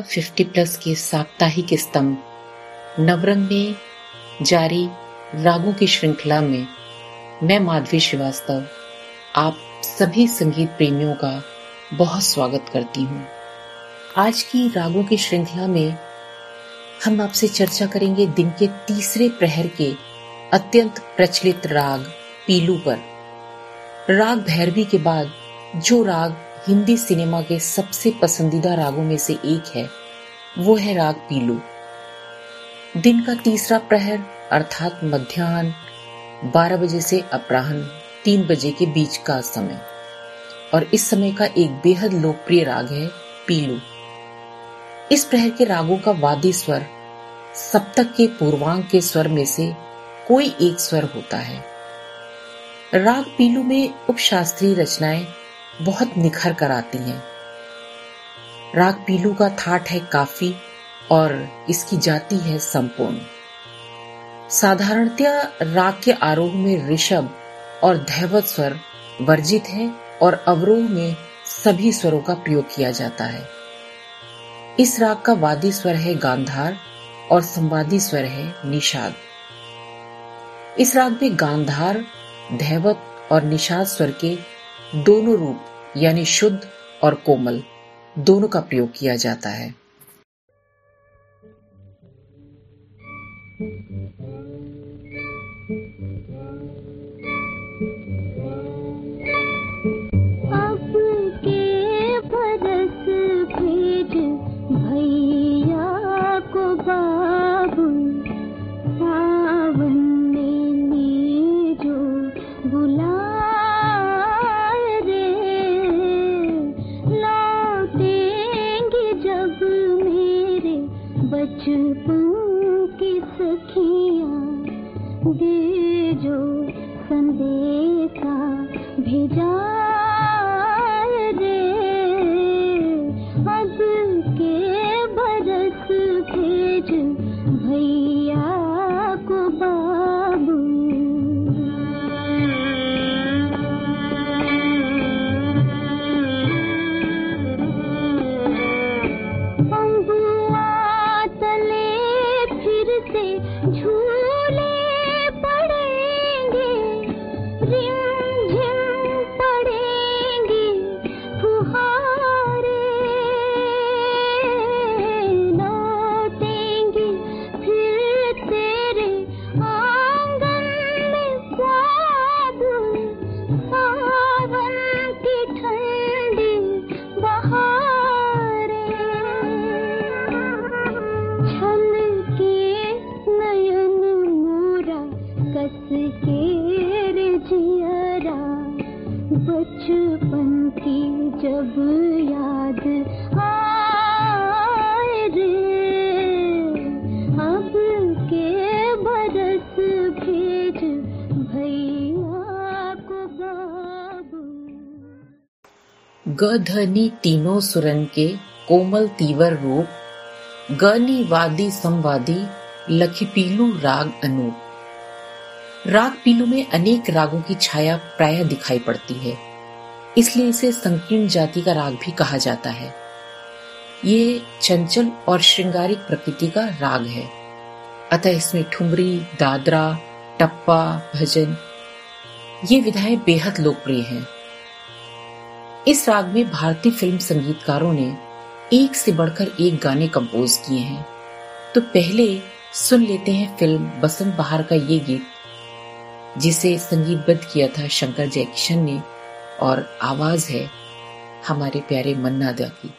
50 plus के साप्ताहिक स्तंभ, नवरंग में जारी रागों की श्रृंखला में मैं माधवी श्रीवास्तव, आप सभी संगीत प्रेमियों का बहुत स्वागत करती हूँ। आज की रागों की श्रृंखला में हम आपसे चर्चा करेंगे दिन के तीसरे प्रहर के अत्यंत प्रचलित राग, पीलू पर। राग भैरवी के बाद जो राग हिंदी सिनेमा के सबसे पसंदीदा रागों में से एक है, वो है राग पीलू। दिन का तीसरा प्रहर, अर्थात मध्यान्ह 12 बजे से अपराह्न 3 बजे के बीच का समय। और इस समय का एक बेहद लोकप्रिय राग है पीलू। इस प्रहर के रागों का वादी स्वर, सप्तक के पूर्वांग के स्वर में से कोई एक स्वर होता है। राग पीलू में उपशास्त्रीय रचनाएँ बहुत निखर कर आती हैं। राग पीलू का थाट है काफ़ी और इसकी जाति है संपूर्ण। साधारणतया राग के आरोह में ऋषभ और धैवत स्वर वर्जित है और अवरोह में सभी स्वरों का प्रयोग किया जाता है। इस राग का वादी स्वर है गांधार और संवादी स्वर है निषाद। इस राग में गांधार, धैवत और निषाद स्वर के दोनों रूप यानी शुद्ध और कोमल दोनों का प्रयोग किया जाता है। जा गधनी तीनों सुरन के कोमल तीवर रूप गनी वादी संवादी लखीपीलू राग अनूप। राग पीलू में अनेक रागों की छाया प्राय दिखाई पड़ती है, इसलिए इसे संकीर्ण जाति का राग भी कहा जाता है। ये चंचल और श्रृंगारिक प्रकृति का राग है। अतः इसमें ठुमरी, दादरा, टप्पा, भजन, ये विधाएँ बेहद लोकप्रिय हैं। इस राग में भारतीय फ़िल्म संगीतकारों ने एक से बढ़कर एक गाने कंपोज किए हैं। तो पहले सुन लेते हैं फ़िल्म बसंत बहार का ये गीत, जिसे संगीतबद्ध किया था शंकर जयकिशन ने, और आवाज़ है हमारे प्यारे मन्ना दा की।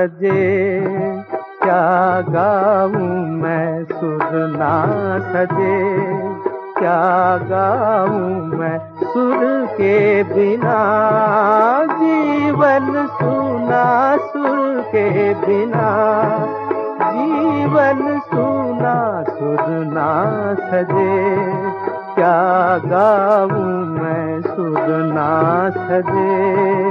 सजे क्या गाऊं मैं सुर ना सजे? क्या गाऊं मैं सुर के बिना? जीवन सुना सुर के बिना। जीवन सुना सुरना सजे। क्या गाऊं मैं सुरना सजे सजे?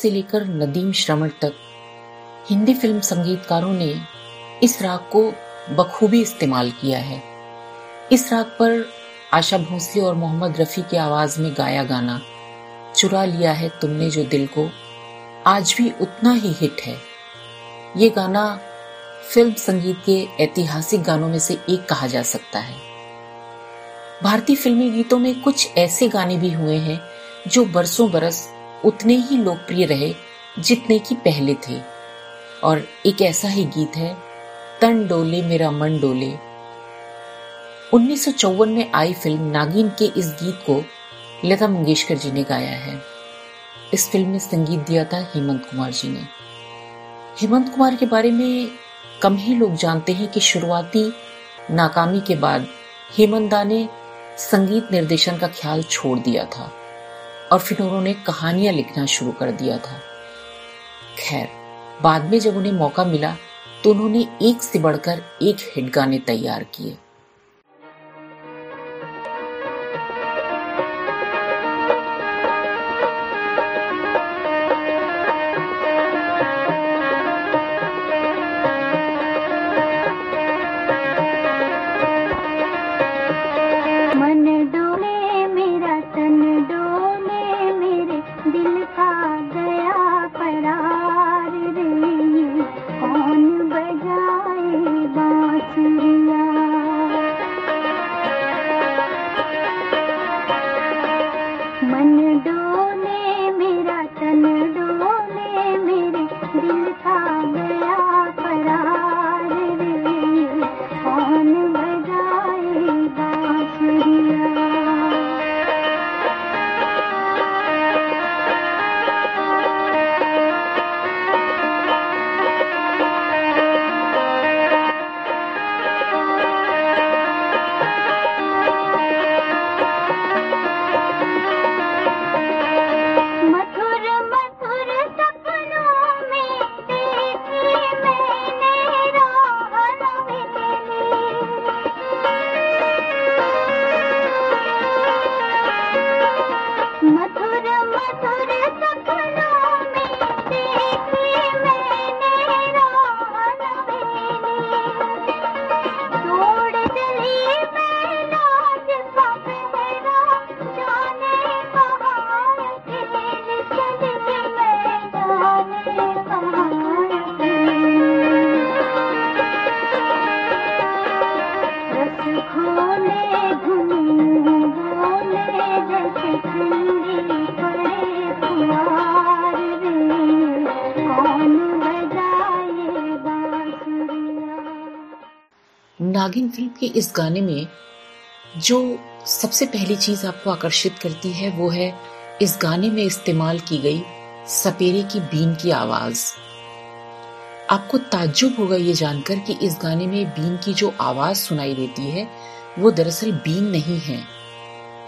से लेकर नदीम श्रवण तक, हिंदी फ़िल्म संगीतकारों ने इस राग को बखूबी इस्तेमाल किया है। इस राग पर आशा भोसले और मोहम्मद रफी की आवाज़ में गाया गाना, चुरा लिया है तुमने जो दिल को, आज भी उतना ही हिट है। ये गाना फ़िल्म संगीत के ऐतिहासिक गानों में से एक कहा जा सकता है। भारतीय फिल्मी गीतों में कुछ ऐसे गाने भी हुए हैं जो बरसों बरस उतने ही लोकप्रिय रहे जितने की पहले थे। और एक ऐसा ही गीत है, तन डोले मेरा मन डोले। उन्नीस सौ चौवन में आई फ़िल्म नागिन के इस गीत को लता मंगेशकर जी ने गाया है। इस फ़िल्म में संगीत दिया था हेमंत कुमार जी ने। हेमंत कुमार के बारे में कम ही लोग जानते हैं कि शुरुआती नाकामी के बाद हेमंत दा ने संगीत निर्देशन का ख्याल छोड़ दिया था। और फिर उन्होंने कहानियाँ लिखना शुरू कर दिया था। खैर, बाद में जब उन्हें मौका मिला तो उन्होंने एक से बढ़कर एक हिट गाने तैयार किए। नागिन फ़िल्म के इस गाने में जो सबसे पहली चीज़ आपको आकर्षित करती है, वो है इस गाने में इस्तेमाल की गई सपेरे की बीन की आवाज़। आपको ताज्जुब होगा ये जानकर कि इस गाने में बीन की जो आवाज़ सुनाई देती है, वो दरअसल बीन नहीं है।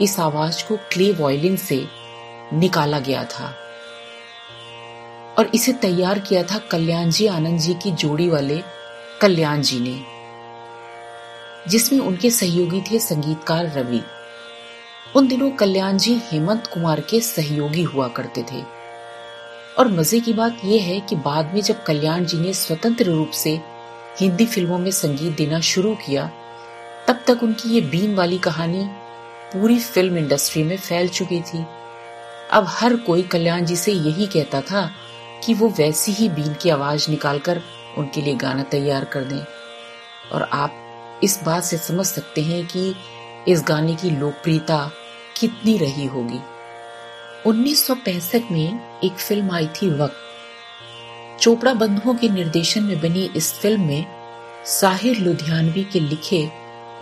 इस आवाज़ को क्ले वॉयलिन से निकाला गया था और इसे तैयार किया था कल्याण जी, आनंद जी की जोड़ी वाले कल्याण जी ने। जिसमें उनके सहयोगी थे संगीतकार रवि। उन दिनों कल्याण जी हेमंत कुमार के सहयोगी हुआ करते थे। और मज़े की बात यह है कि बाद में जब कल्याण जी ने स्वतंत्र रूप से हिंदी फ़िल्मों में संगीत देना शुरू किया, तब तक उनकी ये बीन वाली कहानी पूरी फ़िल्म इंडस्ट्री में फैल चुकी थी। अब हर कोई कल्याण जी से यही कहता था कि वो वैसी ही बीन की आवाज़ निकालकर उनके लिए गाना तैयार कर दें। और आप इस बात से समझ सकते हैं कि इस गाने की लोकप्रियता कितनी रही होगी। 1965 में एक फ़िल्म आई थी वक्त। चोपड़ा बंधुओं के निर्देशन में बनी इस फ़िल्म में साहिर लुधियानवी के लिखे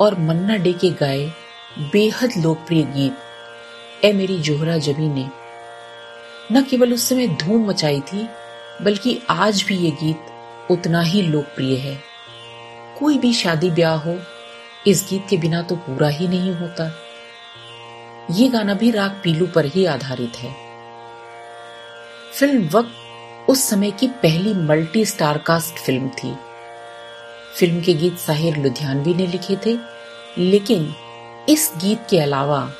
और मन्ना डे के गाए बेहद लोकप्रिय गीत, ए मेरी जोहरा जबी ने। न केवल उस समय धूम मचाई थी, बल्कि आज भी ये गीत उतना ही लोकप्रिय है। कोई भी शादी ब्याह हो, इस गीत के बिना तो पूरा ही नहीं होता। ये गाना भी राग पीलू पर ही आधारित है। फ़िल्म वक्त उस समय की पहली मल्टी स्टार कास्ट फ़िल्म थी। फ़िल्म के गीत साहिर लुधियानवी ने लिखे थे, लेकिन इस गीत के अलावा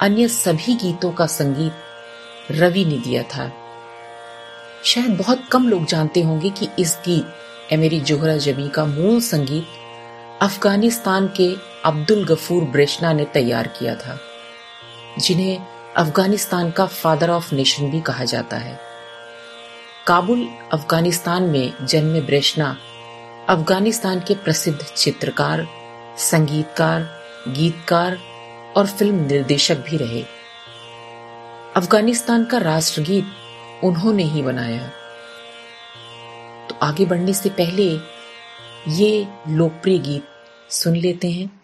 अन्य सभी गीतों का संगीत रवि ने दिया था। शायद बहुत कम लोग जानते होंगे कि इस गीत ए मेरी जोहरा जमी का मूल संगीत अफ़गानिस्तान के अब्दुल गफूर ब्रेशना ने तैयार किया था, जिन्हें अफ़गानिस्तान का फादर ऑफ़ नेशन भी कहा जाता है। काबुल, अफ़गानिस्तान में जन्मे ब्रेशना, अफ़गानिस्तान के प्रसिद्ध चित्रकार, संगीतकार, गीतकार और फ़िल्म निर्देशक भी रहे। अफ़गानिस्तान का राष्ट्रगीत उन्होंने ही बनाया। आगे बढ़ने से पहले ये लोकप्रिय गीत सुन लेते हैं।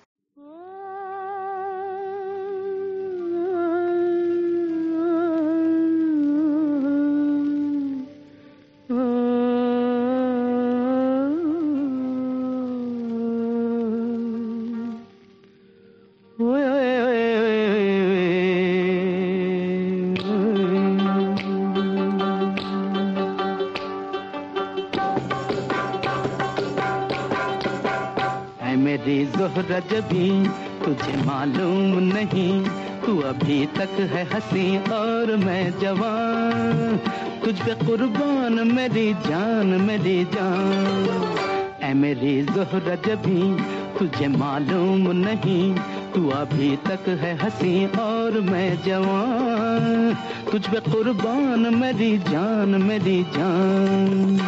सूरज भी तुझे मालूम नहीं, तू अभी तक है हँसी और मैं जवान। तुझ पे कुर्बान मेरी जान मेरी जान। ऐ मेरी जोहरज भी तुझे मालूम नहीं, तू अभी तक है हसी और मैं जवान। तुझ पे कुर्बान मेरी जान मेरी जान।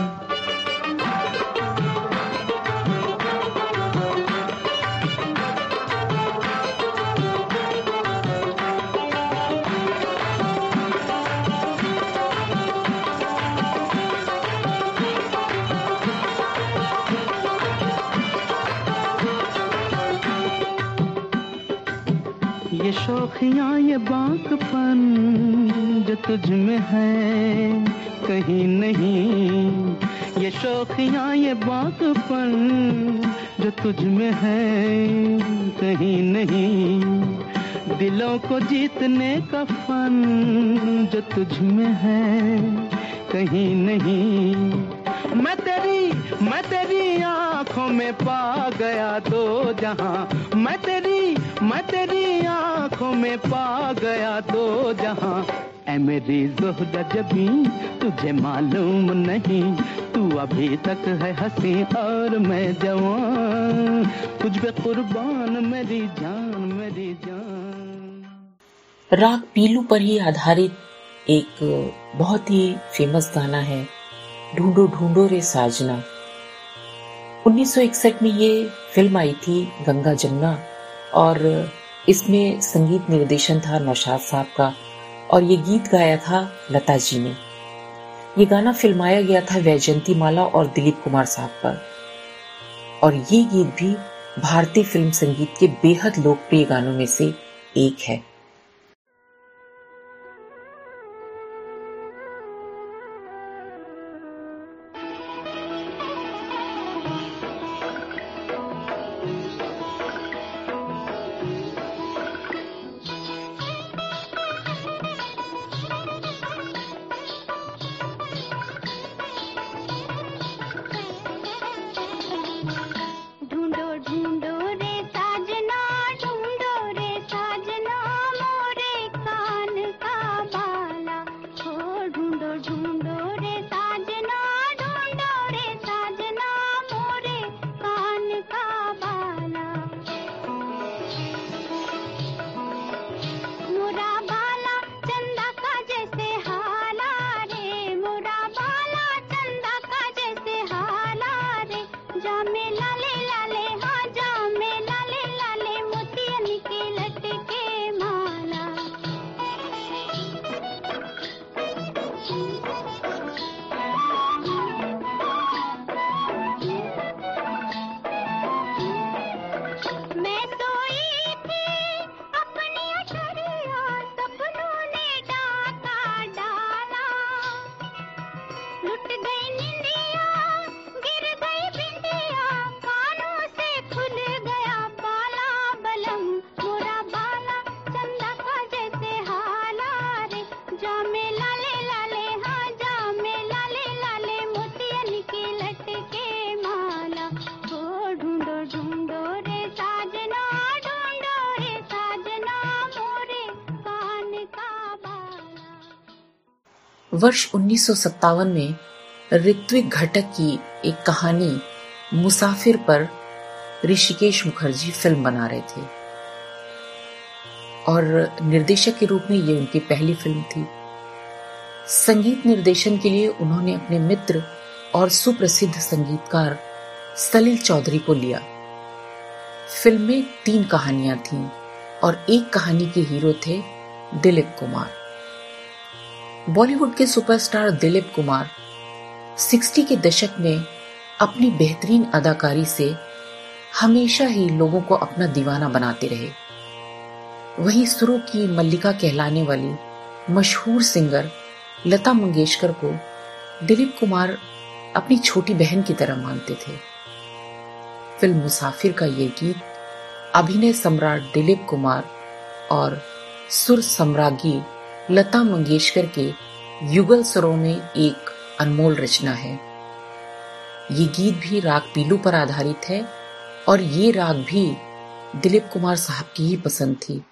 शौखियाँ ये बाकपन जो तुझ में है। कहीं नहीं, ये शौखियाँ ये बाकपन जो तुझ में है। कहीं नहीं, दिलों को जीतने का फन जो तुझ में है। कहीं नहीं, मैं तेरी मैं तेरी आँखों में पा गया दो जहाँ, मैं मैं तेरी आँखों में पा गया दो जहाँ। ऐ मेरी जोहरा जबी, तुझे मालूम नहीं। तू अभी तक है हँसी और मैं जवान। तुझ पे कुर्बान मेरी जान मेरी जान। राग पीलू पर ही आधारित एक बहुत ही फ़ेमस गाना है, ढूंढो ढूंढो रे साजना। 1961 में ये फ़िल्म आई थी गंगा जमुना। और इसमें संगीत निर्देशन था नौशाद साहब का, और ये गीत गाया था लता जी ने। ये गाना फिल्माया गया था वैजयंती माला और दिलीप कुमार साहब पर। और ये गीत भी भारतीय फ़िल्म संगीत के बेहद लोकप्रिय गानों में से एक है। वर्ष उन्नीस सौ सत्तावन में ऋत्विक घटक की एक कहानी मुसाफिर पर ऋषिकेश मुखर्जी फ़िल्म बना रहे थे। और निर्देशक के रूप में ये उनकी पहली फ़िल्म थी। संगीत निर्देशन के लिए उन्होंने अपने मित्र और सुप्रसिद्ध संगीतकार सलील चौधरी को लिया। फ़िल्म में तीन कहानियाँ थीं और एक कहानी के हीरो थे दिलीप कुमार। बॉलीवुड के सुपरस्टार दिलीप कुमार 60 के दशक में अपनी बेहतरीन अदाकारी से हमेशा ही लोगों को अपना दीवाना बनाते रहे। वहीं सुरों की मल्लिका कहलाने वाली मशहूर सिंगर लता मंगेशकर को दिलीप कुमार अपनी छोटी बहन की तरह मानते थे। फ़िल्म मुसाफिर का ये गीत, अभिनय सम्राट दिलीप कुमार और सुर सम्राज्ञी लता मंगेशकर के युगल स्वरों में एक अनमोल रचना है। ये गीत भी राग पीलू पर आधारित है और ये राग भी दिलीप कुमार साहब की ही पसंद थी।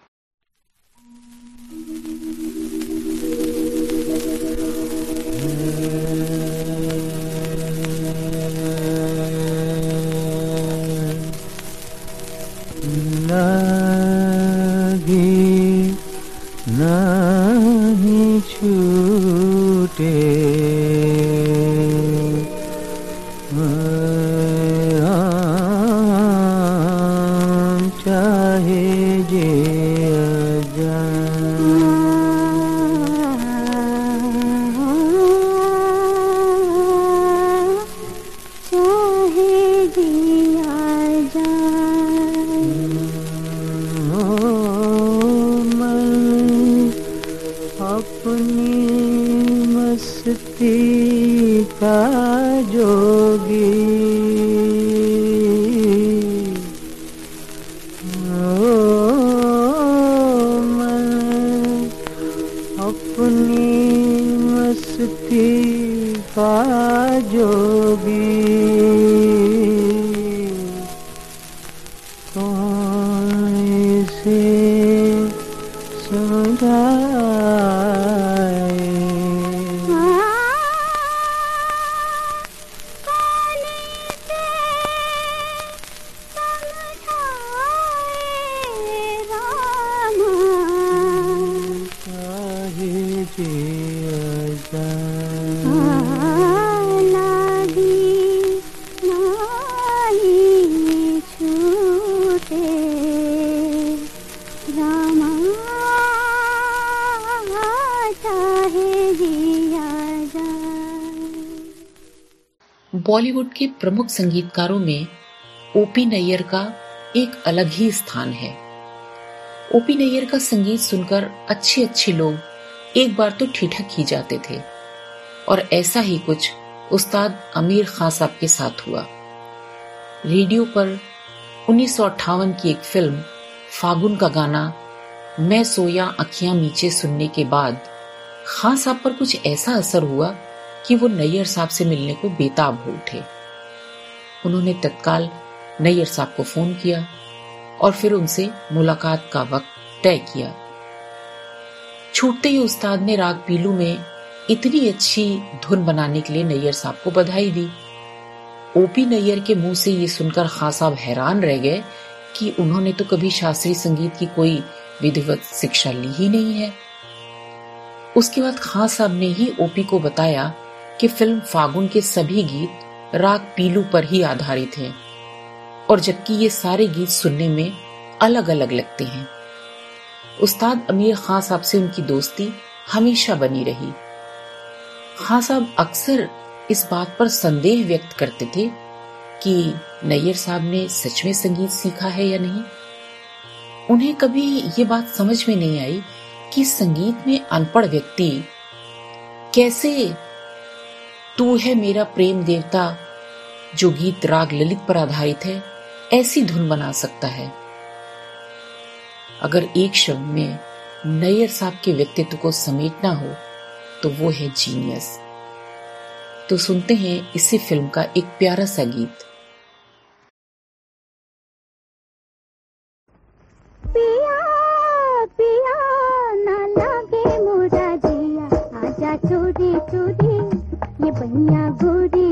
बॉलीवुड के प्रमुख संगीतकारों में ओपी नैयर का एक अलग ही स्थान है। ओपी नैयर का संगीत सुनकर अच्छे अच्छे लोग एक बार तो ठिठक ही जाते थे। और ऐसा ही कुछ उस्ताद अमीर खान साहब के साथ हुआ। रेडियो पर उन्नीस सौ अट्ठावन की एक फ़िल्म, फागुन का गाना, मैं सोया अखियाँ नीचे सुनने के बाद खान साहब पर कुछ ऐसा असर हुआ कि वो नैयर साहब से मिलने को बेताब हो उठे। उन्होंने तत्काल नैयर साहब को फ़ोन किया और फिर उनसे मुलाकात का वक्त तय किया। छूटते ही उस्ताद ने राग पीलू में इतनी अच्छी धुन बनाने के लिए नैयर साहब को बधाई दी। ओपी नैयर के मुँह से ये सुनकर खां साहब हैरान रह गए कि उन्होंने तो कभी शास्त्रीय संगीत की कोई विधिवत शिक्षा ली ही नहीं है। उसके बाद खां साहब ने ही ओपी को बताया कि फ़िल्म फागुन के सभी गीत राग पीलू पर ही आधारित हैं, और जबकि ये सारे गीत सुनने में अलग अलग लगते हैं। उस्ताद अमीर खान साहब से उनकी दोस्ती हमेशा बनी रही। खान साहब अक्सर इस बात पर संदेह व्यक्त करते थे कि नैयर साहब ने सच में संगीत सीखा है या नहीं। उन्हें कभी ये बात समझ में नहीं आई कि संगीत में अनपढ़ व्यक्ति कैसे तू है मेरा प्रेम देवता, जो गीत राग ललित पर आधारित है, ऐसी धुन बना सकता है। अगर एक शब्द में नैयर साहब के व्यक्तित्व को समेटना हो तो वो है जीनियस तो सुनते हैं इसी फ़िल्म का एक प्यारा सा गीत। ये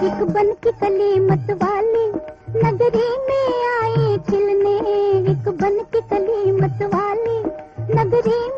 एक बन की कली मत वाली। नगरी में आए खिलने। एक बन की कली मत वाली। नगरी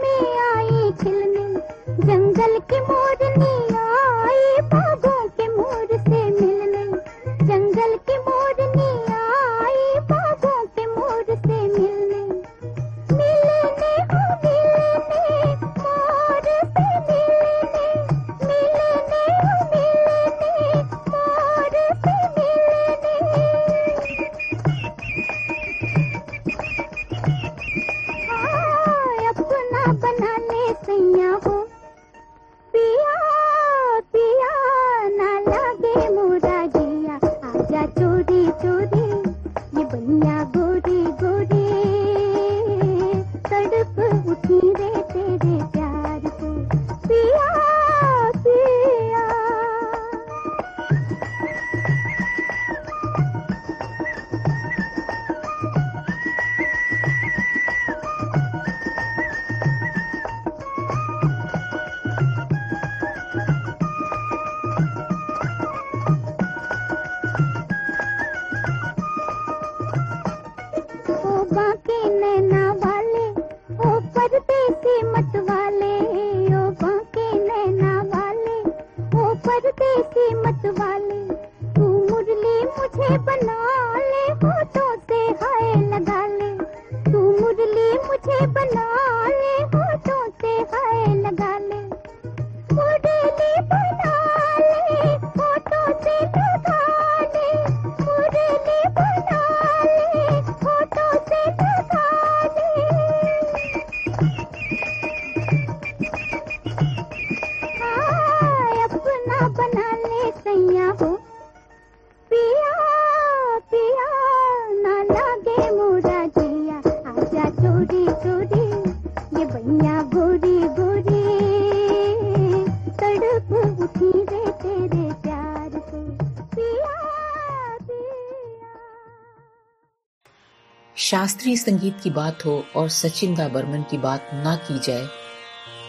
शास्त्रीय संगीत की बात हो और सचिन दा बर्मन की बात ना की जाए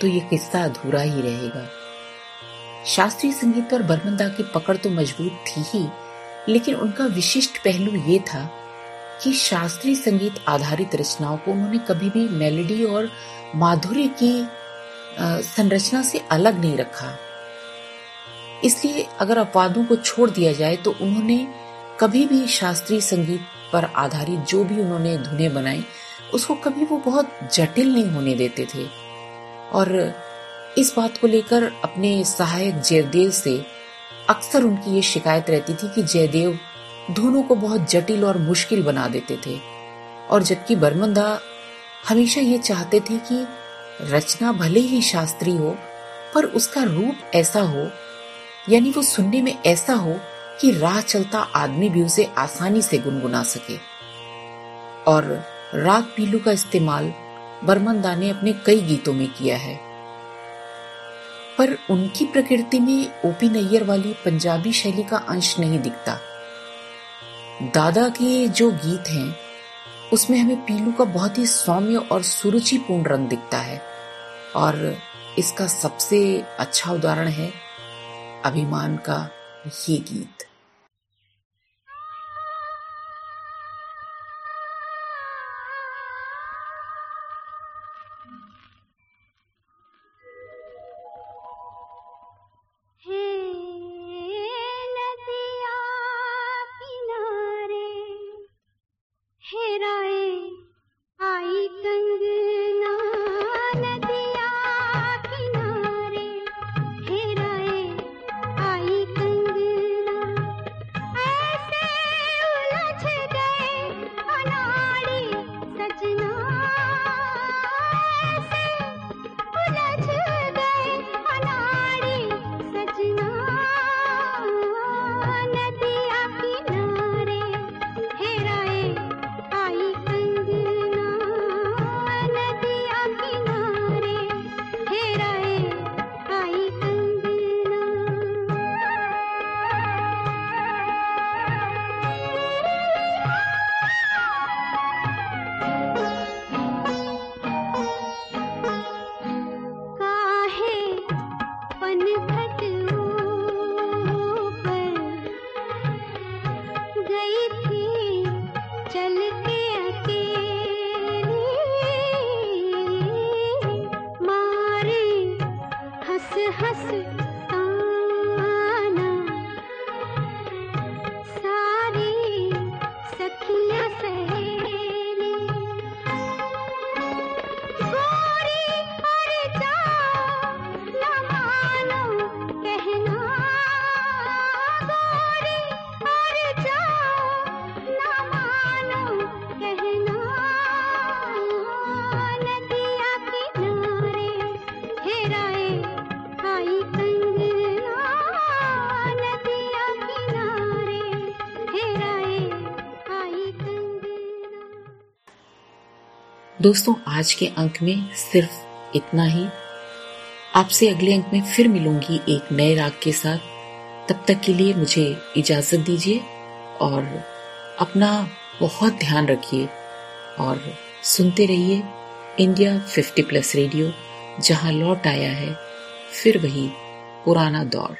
तो ये किस्सा अधूरा ही रहेगा। शास्त्रीय संगीत पर बर्मन दा की पकड़ तो मज़बूत थी ही, लेकिन उनका विशिष्ट पहलू ये था कि शास्त्रीय संगीत आधारित रचनाओं को उन्होंने कभी भी मेलोडी और माधुर्य की संरचना से अलग नहीं रखा। इसलिए अगर अपवादों को छोड़ दिया जाए तो उन्होंने कभी भी शास्त्रीय संगीत पर आधारित जो भी उन्होंने धुनें बनाई, उसको कभी वो बहुत जटिल नहीं होने देते थे। और इस बात को लेकर अपने सहायक जयदेव से अक्सर उनकी ये शिकायत रहती थी कि जयदेव धुनों को बहुत जटिल और मुश्किल बना देते थे। और जबकि बर्मंदा हमेशा ये चाहते थे कि रचना भले ही शास्त्रीय हो, पर उसका रूप ऐसा हो, यानी वो सुनने में ऐसा हो कि राह चलता आदमी भी उसे आसानी से गुनगुना सके। और राग पीलू का इस्तेमाल बर्मंदा ने अपने कई गीतों में किया है। पर उनकी प्रकृति में ओपी नैयर वाली पंजाबी शैली का अंश नहीं दिखता। दादा के जो गीत हैं, उसमें हमें पीलू का बहुत ही सौम्य और सुरुचिपूर्ण रंग दिखता है। और इसका सबसे अच्छा उदाहरण है अभिमान का ये दोस्तों, आज के अंक में सिर्फ़ इतना ही। आपसे अगले अंक में फिर मिलूँगी एक नए राग के साथ। तब तक के लिए मुझे इजाज़त दीजिए और अपना बहुत ध्यान रखिए और सुनते रहिए इंडिया 50 प्लस रेडियो, जहाँ लौट आया है फिर वही पुराना दौर।